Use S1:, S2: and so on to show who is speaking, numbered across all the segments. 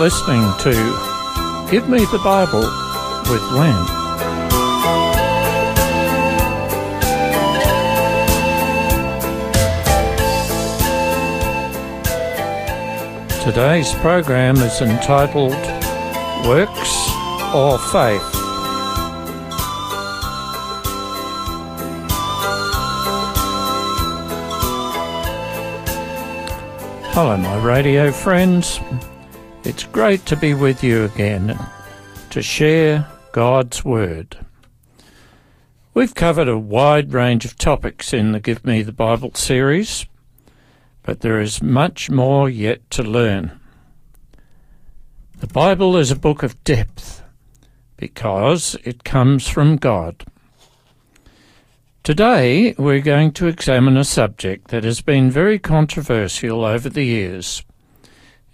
S1: listening to Give Me the Bible with Len. Today's program is entitled Works or Faith. Hello, my radio friends. It's great to be with you again to share God's Word. We've covered a wide range of topics in the Give Me the Bible series, but there is much more yet to learn. The Bible is a book of depth because it comes from God. Today, we're going to examine a subject that has been very controversial over the years.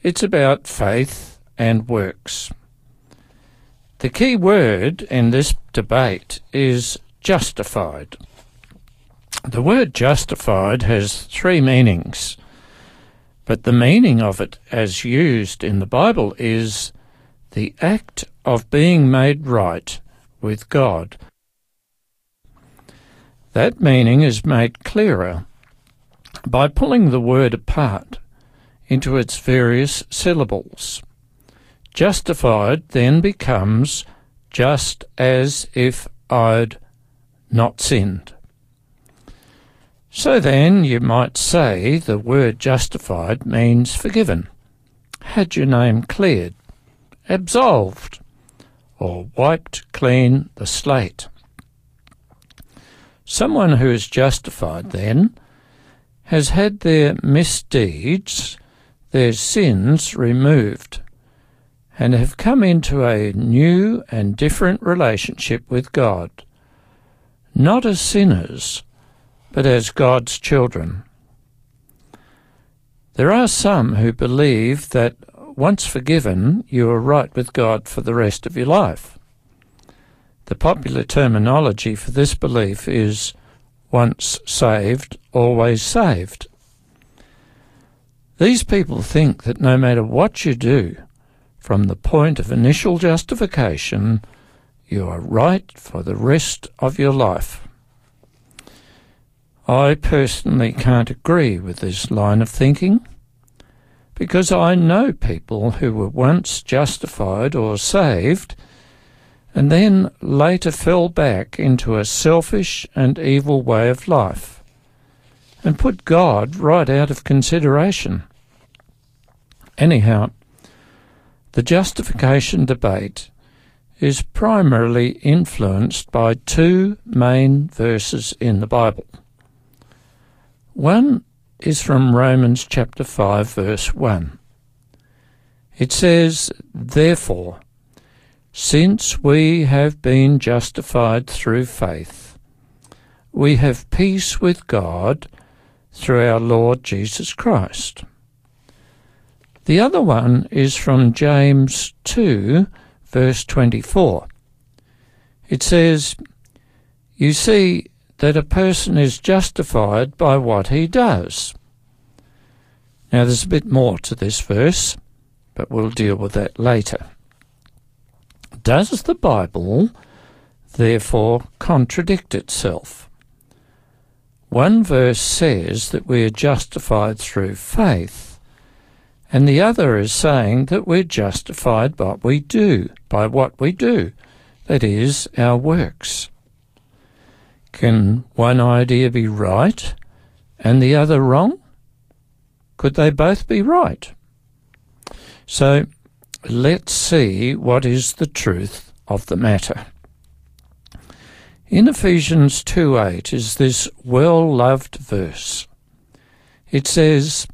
S1: It's about faith and works. The key word in this debate is justified. The word justified has three meanings, but the meaning of it as used in the Bible is the act of being made right with God that meaning is made clearer by pulling the word apart into its various syllables. Justified then becomes just as if I'd not sinned. So then you might say the word justified means forgiven, had your name cleared, absolved, or wiped clean the slate. Someone who is justified, then, has had their misdeeds, their sins removed, and have come into a new and different relationship with God, not as sinners, but as God's children. There are some who believe that once forgiven, you are right with God for the rest of your life. The popular terminology for this belief is once saved, always saved. These people think that no matter what you do, from the point of initial justification, you are right for the rest of your life. I personally can't agree with this line of thinking because I know people who were once justified or saved and then later fell back into a selfish and evil way of life and put God right out of consideration. Anyhow, the justification debate is primarily influenced by two main verses in the Bible. One is from Romans chapter 5 verse 1. It says, Therefore, since we have been justified through faith, we have peace with God through our Lord Jesus Christ. The other one is from James 2, verse 24. It says, You see that a person is justified by what he does. Now, there's a bit more to this verse, but we'll deal with that later. Does the Bible therefore contradict itself? One verse says that we are justified through faith, and the other is saying that we're justified by what we do, by what we do, that is, our works. Can one idea be right and the other wrong? Could they both be right? So let's see what is the truth of the matter. In Ephesians 2 8 is this well loved verse. It says,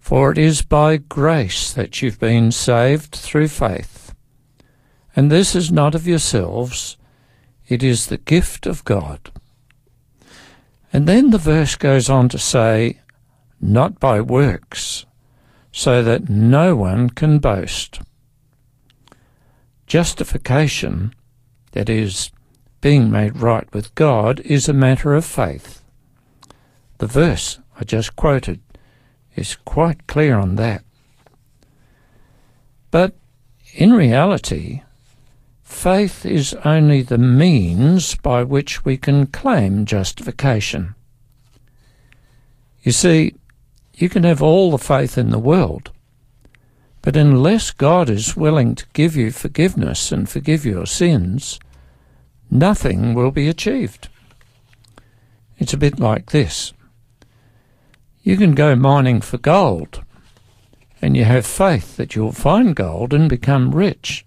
S1: For it is by grace that you've been saved through faith. And this is not of yourselves, it is the gift of God. And then the verse goes on to say, Not by works, so that no one can boast. Justification, that is, being made right with God, is a matter of faith. The verse I just quoted is quite clear on that. But in reality, faith is only the means by which we can claim justification. You see, you can have all the faith in the world, but unless God is willing to give you forgiveness and forgive your sins, nothing will be achieved. It's a bit like this. You can go mining for gold, and you have faith that you'll find gold and become rich.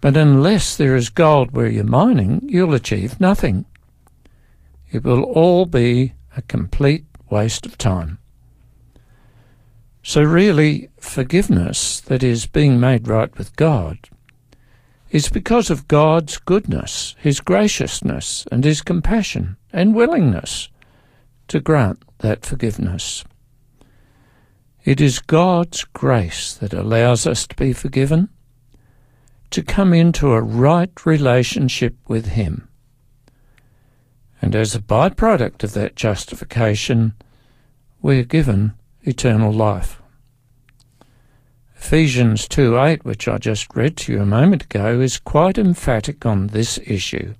S1: But unless there is gold where you're mining, you'll achieve nothing. It will all be a complete waste of time. So, really, forgiveness, that is, being made right with God, is because of God's goodness, His graciousness, and His compassion and willingness to grant that forgiveness. It is God's grace that allows us to be forgiven, to come into a right relationship with Him. And as a byproduct of that justification, we are given eternal life. Ephesians 2 8, which I just read to you a moment ago, is quite emphatic on this issue.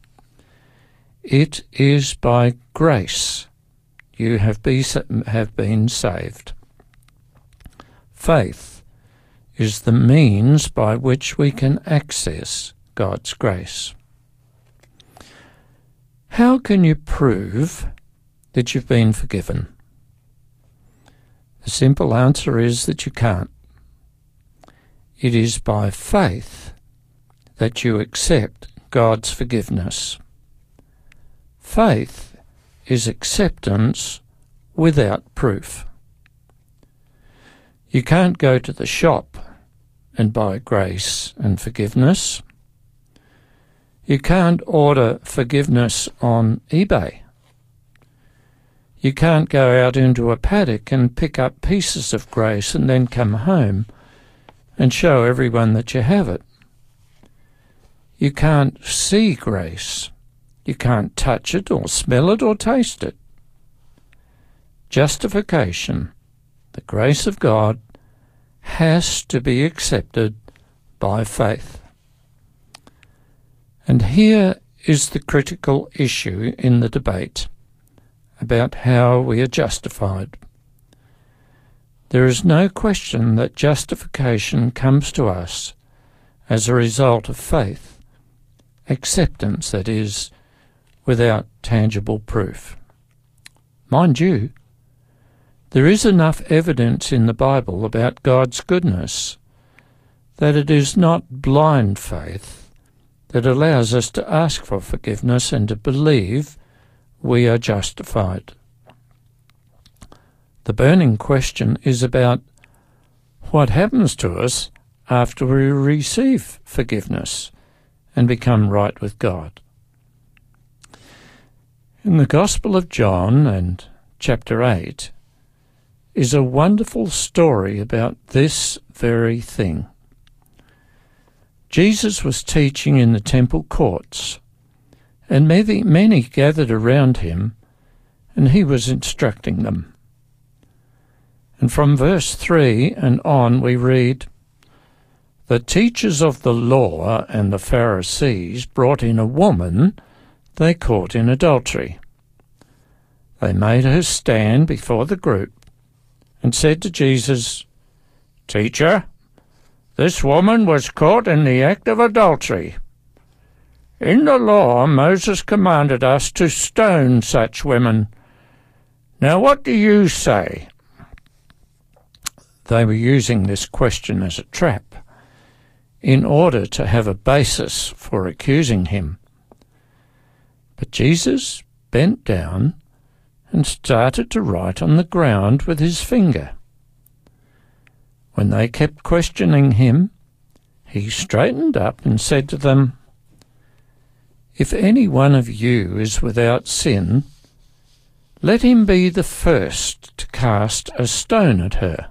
S1: It is by grace you have, be, have been saved. Faith is the means by which we can access God's grace. How can you prove that you've been forgiven? The simple answer is that you can't. It is by faith that you accept God's forgiveness. Faith is acceptance without proof. You can't go to the shop and buy grace and forgiveness. You can't order forgiveness on eBay. You can't go out into a paddock and pick up pieces of grace and then come home and show everyone that you have it. You can't see grace. You can't touch it or smell it or taste it. Justification, the grace of God, has to be accepted by faith. And here is the critical issue in the debate about how we are justified. There is no question that justification comes to us as a result of faith, acceptance, that is, without tangible proof. Mind you, there is enough evidence in the Bible about God's goodness that it is not blind faith that allows us to ask for forgiveness and to believe we are justified. The burning question is about what happens to us after we receive forgiveness and become right with God. In the Gospel of John and chapter 8, is a wonderful story about this very thing. Jesus was teaching in the temple courts, and many, many gathered around him, and he was instructing them. And from verse 3 and on we read, The teachers of the law and the Pharisees brought in a woman they caught in adultery. They made her stand before the group and said to Jesus, Teacher, this woman was caught in the act of adultery. In the law, Moses commanded us to stone such women. Now, what do you say? They were using this question as a trap in order to have a basis for accusing him. But Jesus bent down and started to write on the ground with his finger. When they kept questioning him, he straightened up and said to them, If any one of you is without sin, let him be the first to cast a stone at her.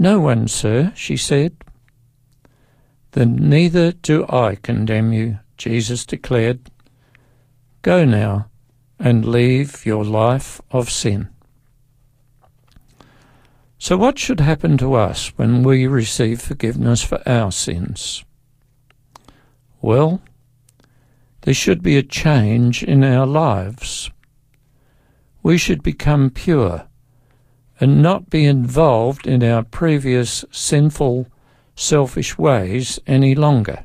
S1: No one, sir, she said. Then neither do I condemn you, Jesus declared. Go now and leave your life of sin. So, what should happen to us when we receive forgiveness for our sins? Well, there should be a change in our lives. We should become pure and not be involved in our previous sinful, selfish ways any longer.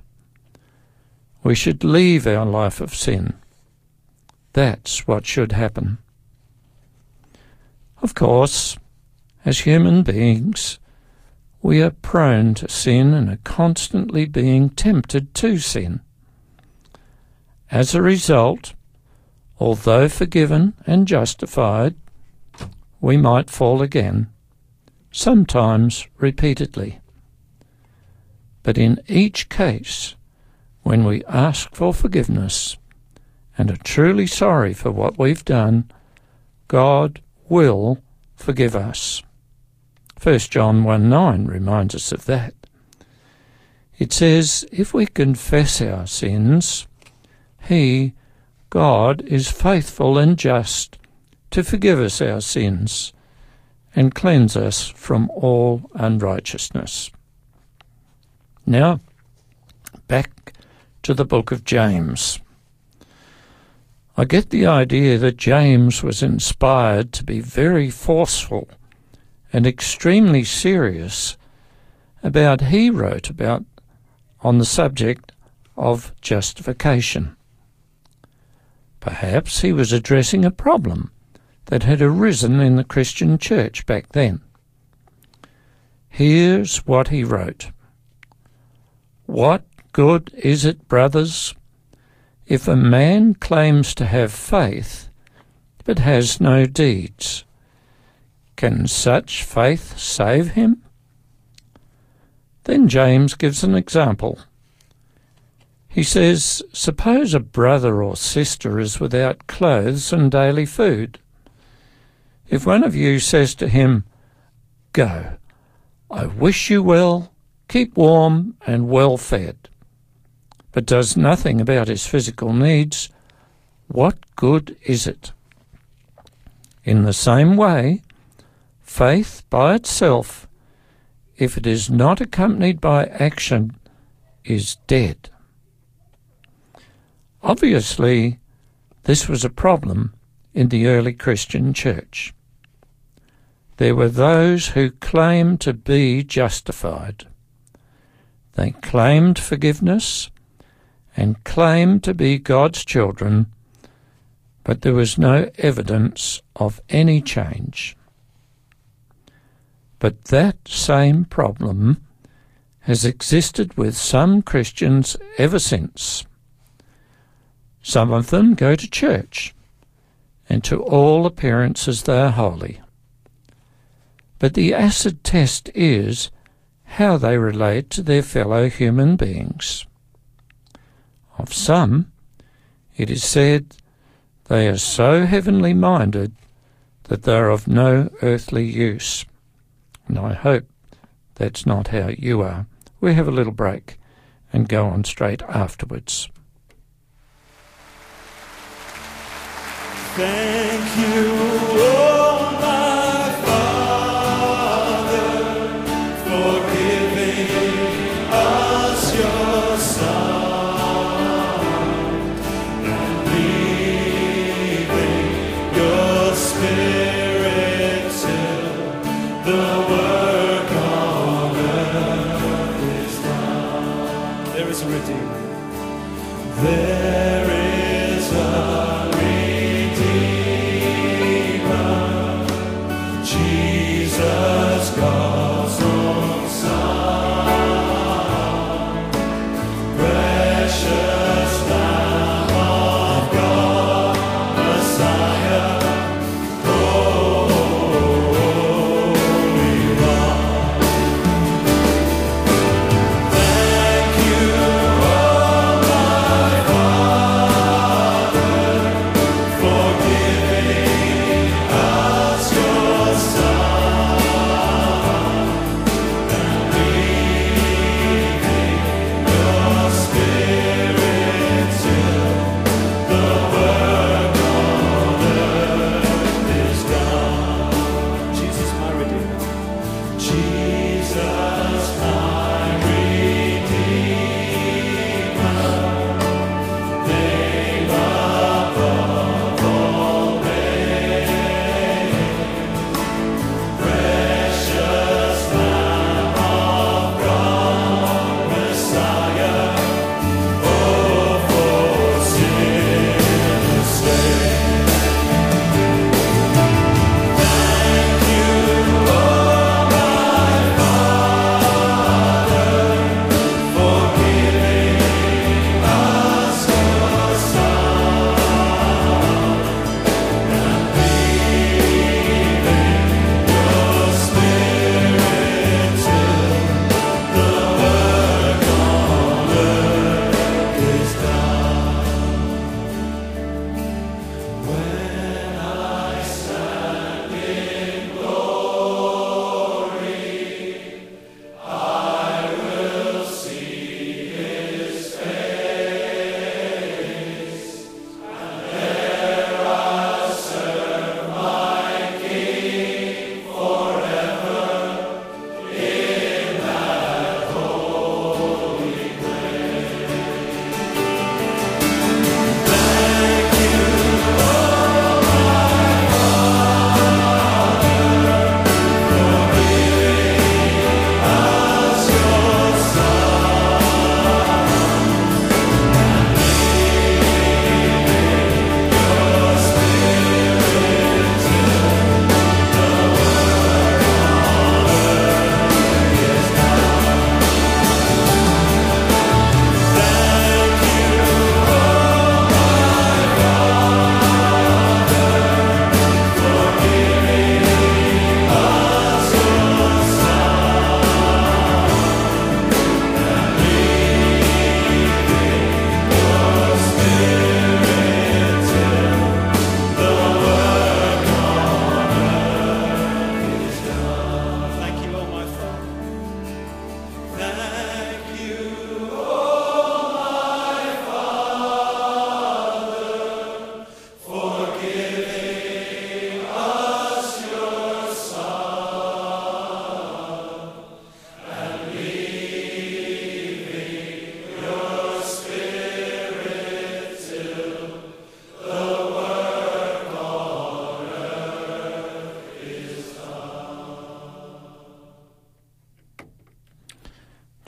S1: We should leave our life of sin. That's what should happen. Of course, as human beings, we are prone to sin and are constantly being tempted to sin. As a result, although forgiven and justified, we might fall again, sometimes repeatedly. But in each case, when we ask for forgiveness and are truly sorry for what we've done, God will forgive us. 1 John 1 9 reminds us of that. It says, If we confess our sins, He, God, is faithful and just to forgive us our sins and cleanse us from all unrighteousness. Now, back to the book of James. I get the idea that James was inspired to be very forceful and extremely serious about he wrote about on the subject of justification. Perhaps he was addressing a problem that had arisen in the Christian church back then. Here's what he wrote What good is it, brothers, if a man claims to have faith but has no deeds? Can such faith save him? Then James gives an example. He says, Suppose a brother or sister is without clothes and daily food. If one of you says to him, Go, I wish you well, keep warm and well fed, but does nothing about his physical needs, what good is it? In the same way, Faith by itself, if it is not accompanied by action, is dead. Obviously, this was a problem in the early Christian church. There were those who claimed to be justified. They claimed forgiveness and claimed to be God's children, but there was no evidence of any change. But that same problem has existed with some Christians ever since. Some of them go to church, and to all appearances they are holy. But the acid test is how they relate to their fellow human beings. Of some, it is said they are so heavenly minded that they are of no earthly use. And I hope that's not how you are. We have a little break and go on straight afterwards.
S2: Thank you,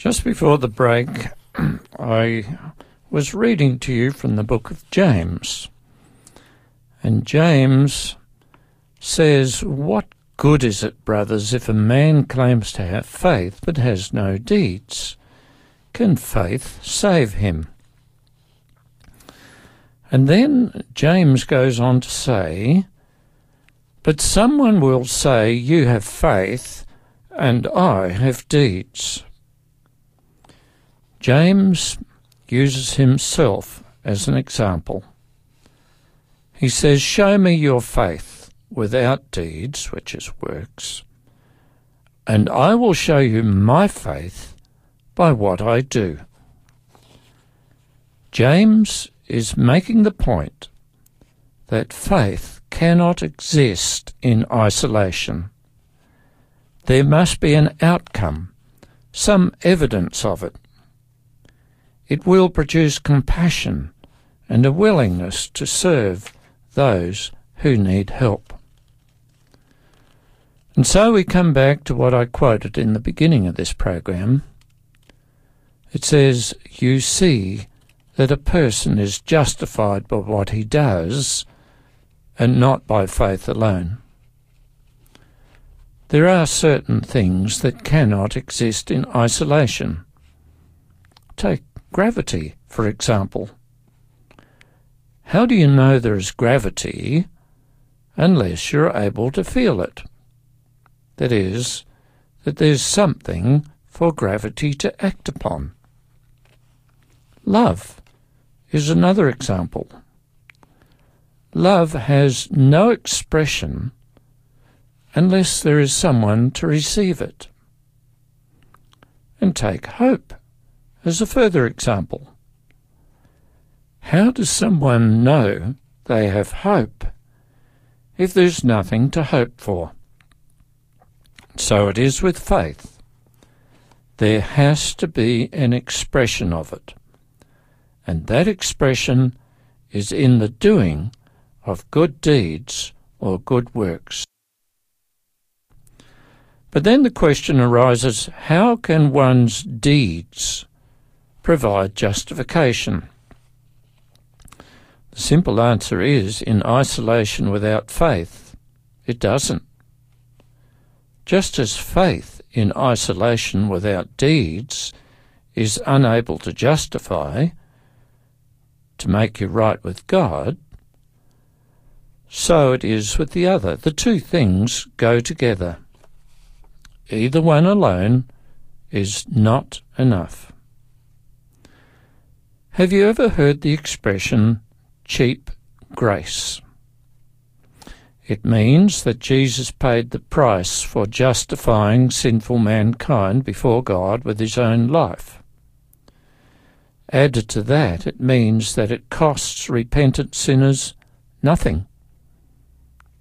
S1: Just before the break, I was reading to you from the book of James. And James says, What good is it, brothers, if a man claims to have faith but has no deeds? Can faith save him? And then James goes on to say, But someone will say, You have faith, and I have deeds. James uses himself as an example. He says, Show me your faith without deeds, which is works, and I will show you my faith by what I do. James is making the point that faith cannot exist in isolation. There must be an outcome, some evidence of it. It will produce compassion and a willingness to serve those who need help. And so we come back to what I quoted in the beginning of this program. It says, You see that a person is justified by what he does and not by faith alone. There are certain things that cannot exist in isolation. Take gravity, for example. How do you know there is gravity unless you're able to feel it? That is, that there's something for gravity to act upon. Love is another example. Love has no expression unless there is someone to receive it. And take hope as a further example. How does someone know they have hope if there's nothing to hope for? So it is with faith. There has to be an expression of it and that expression is in the doing of good deeds or good works. But then the question arises how can one's deeds provide justification? The simple answer is in isolation without faith, it doesn't. Just as faith in isolation without deeds is unable to justify, to make you right with God, so it is with the other. The two things go together. Either one alone is not enough. Have you ever heard the expression cheap grace? It means that Jesus paid the price for justifying sinful mankind before God with his own life. Added to that, it means that it costs repentant sinners nothing.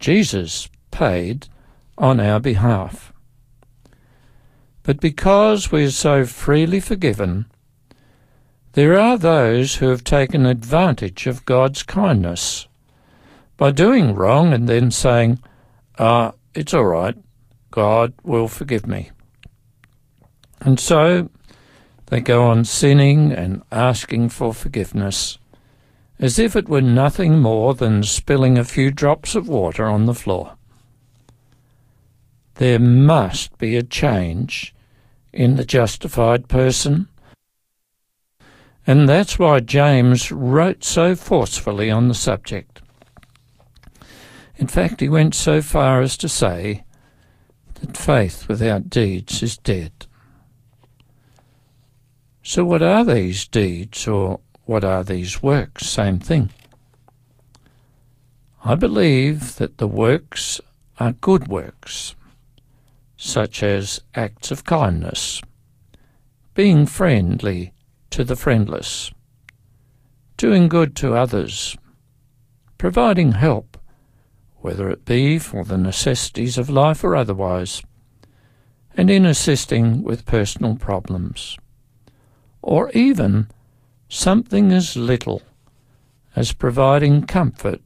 S1: Jesus paid on our behalf. But because we are so freely forgiven, there are those who have taken advantage of God's kindness by doing wrong and then saying, Ah, it's all right, God will forgive me. And so they go on sinning and asking for forgiveness, as if it were nothing more than spilling a few drops of water on the floor. There must be a change in the justified person. And that's why James wrote so forcefully on the subject. In fact, he went so far as to say that faith without deeds is dead. So, what are these deeds or what are these works? Same thing. I believe that the works are good works, such as acts of kindness, being friendly to the friendless, doing good to others, providing help, whether it be for the necessities of life or otherwise, and in assisting with personal problems or even something as little as providing comfort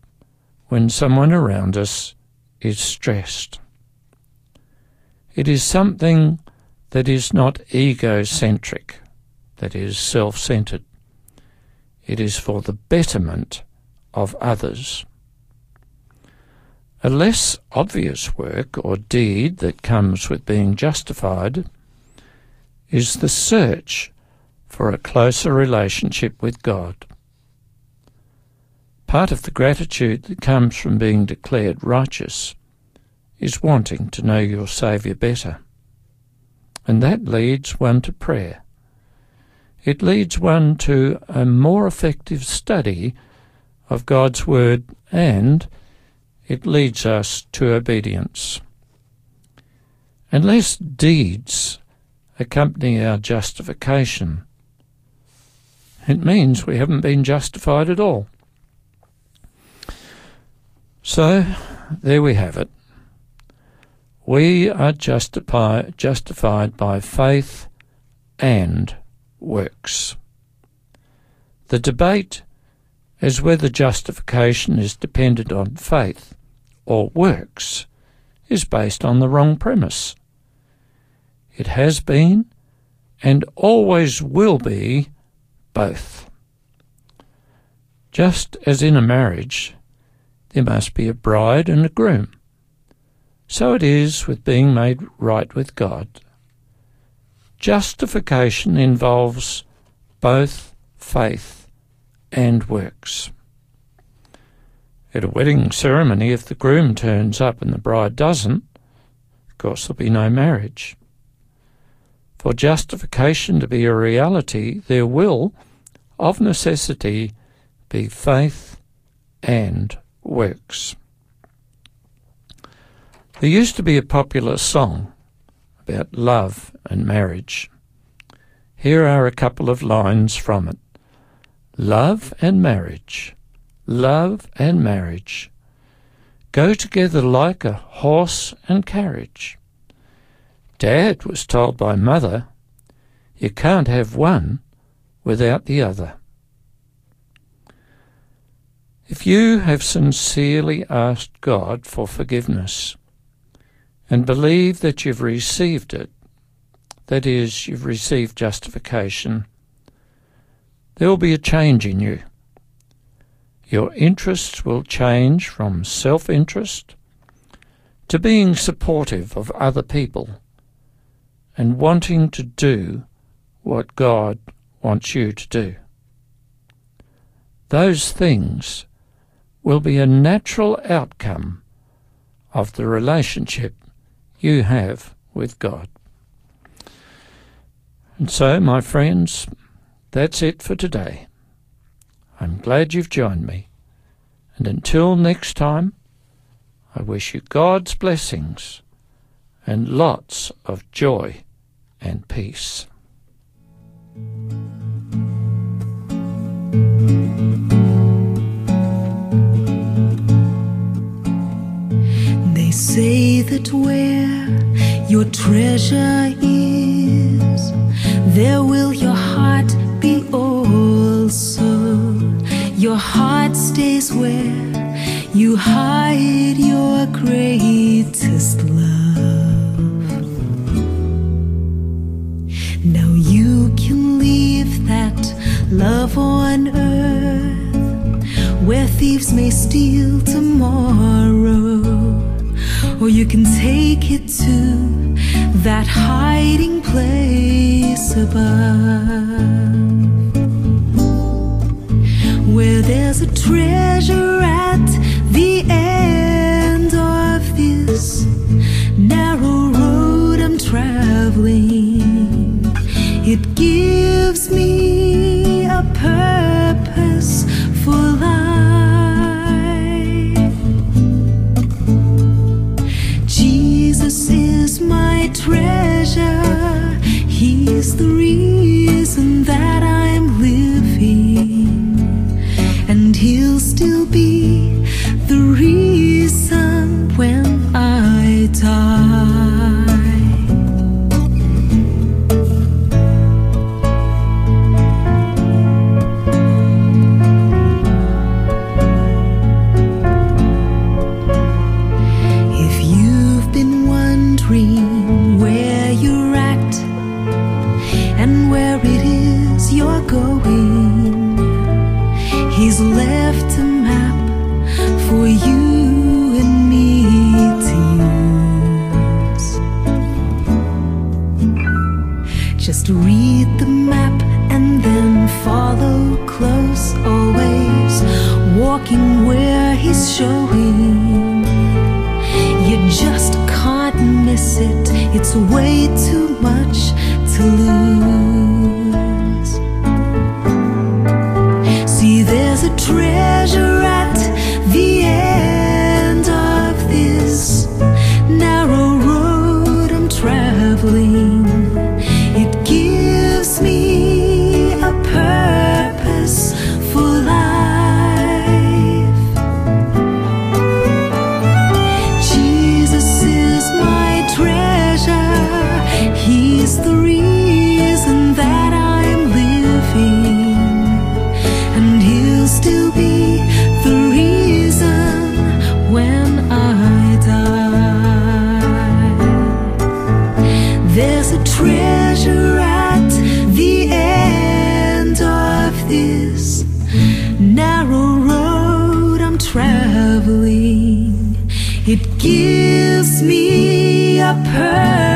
S1: when someone around us is stressed. It is something that is not egocentric, that is self centered. It is for the betterment of others. A less obvious work or deed that comes with being justified is the search for a closer relationship with God. Part of the gratitude that comes from being declared righteous is wanting to know your Saviour better. And that leads one to prayer. It leads one to a more effective study of God's Word and it leads us to obedience. Unless deeds accompany our justification, it means we haven't been justified at all. So, there we have it. We are justify, justified by faith and works. The debate is whether justification is dependent on faith or works is based on the wrong premise. It has been and always will be both. Just as in a marriage, there must be a bride and a groom. So it is with being made right with God. Justification involves both faith and works. At a wedding ceremony, if the groom turns up and the bride doesn't, of course there'll be no marriage. For justification to be a reality, there will, of necessity, be faith and works. There used to be a popular song about love and marriage. Here are a couple of lines from it. Love and marriage, love and marriage go together like a horse and carriage. Dad was told by mother, you can't have one without the other. If you have sincerely asked God for forgiveness, and believe that you've received it, that is, you've received justification, there will be a change in you. Your interests will change from self interest to being supportive of other people and wanting to do what God wants you to do. Those things will be a natural outcome of the relationship you have with God. And so, my friends, that's it for today. I'm glad you've joined me. And until next time, I wish you God's blessings and lots of joy and peace.
S3: Say that where your treasure is, there will your heart be also. Your heart stays where you hide your greatest love. Now you can leave that love on earth where thieves may steal tomorrow or you can take it to that hiding place above where there's a treasure way too It gives me a purpose.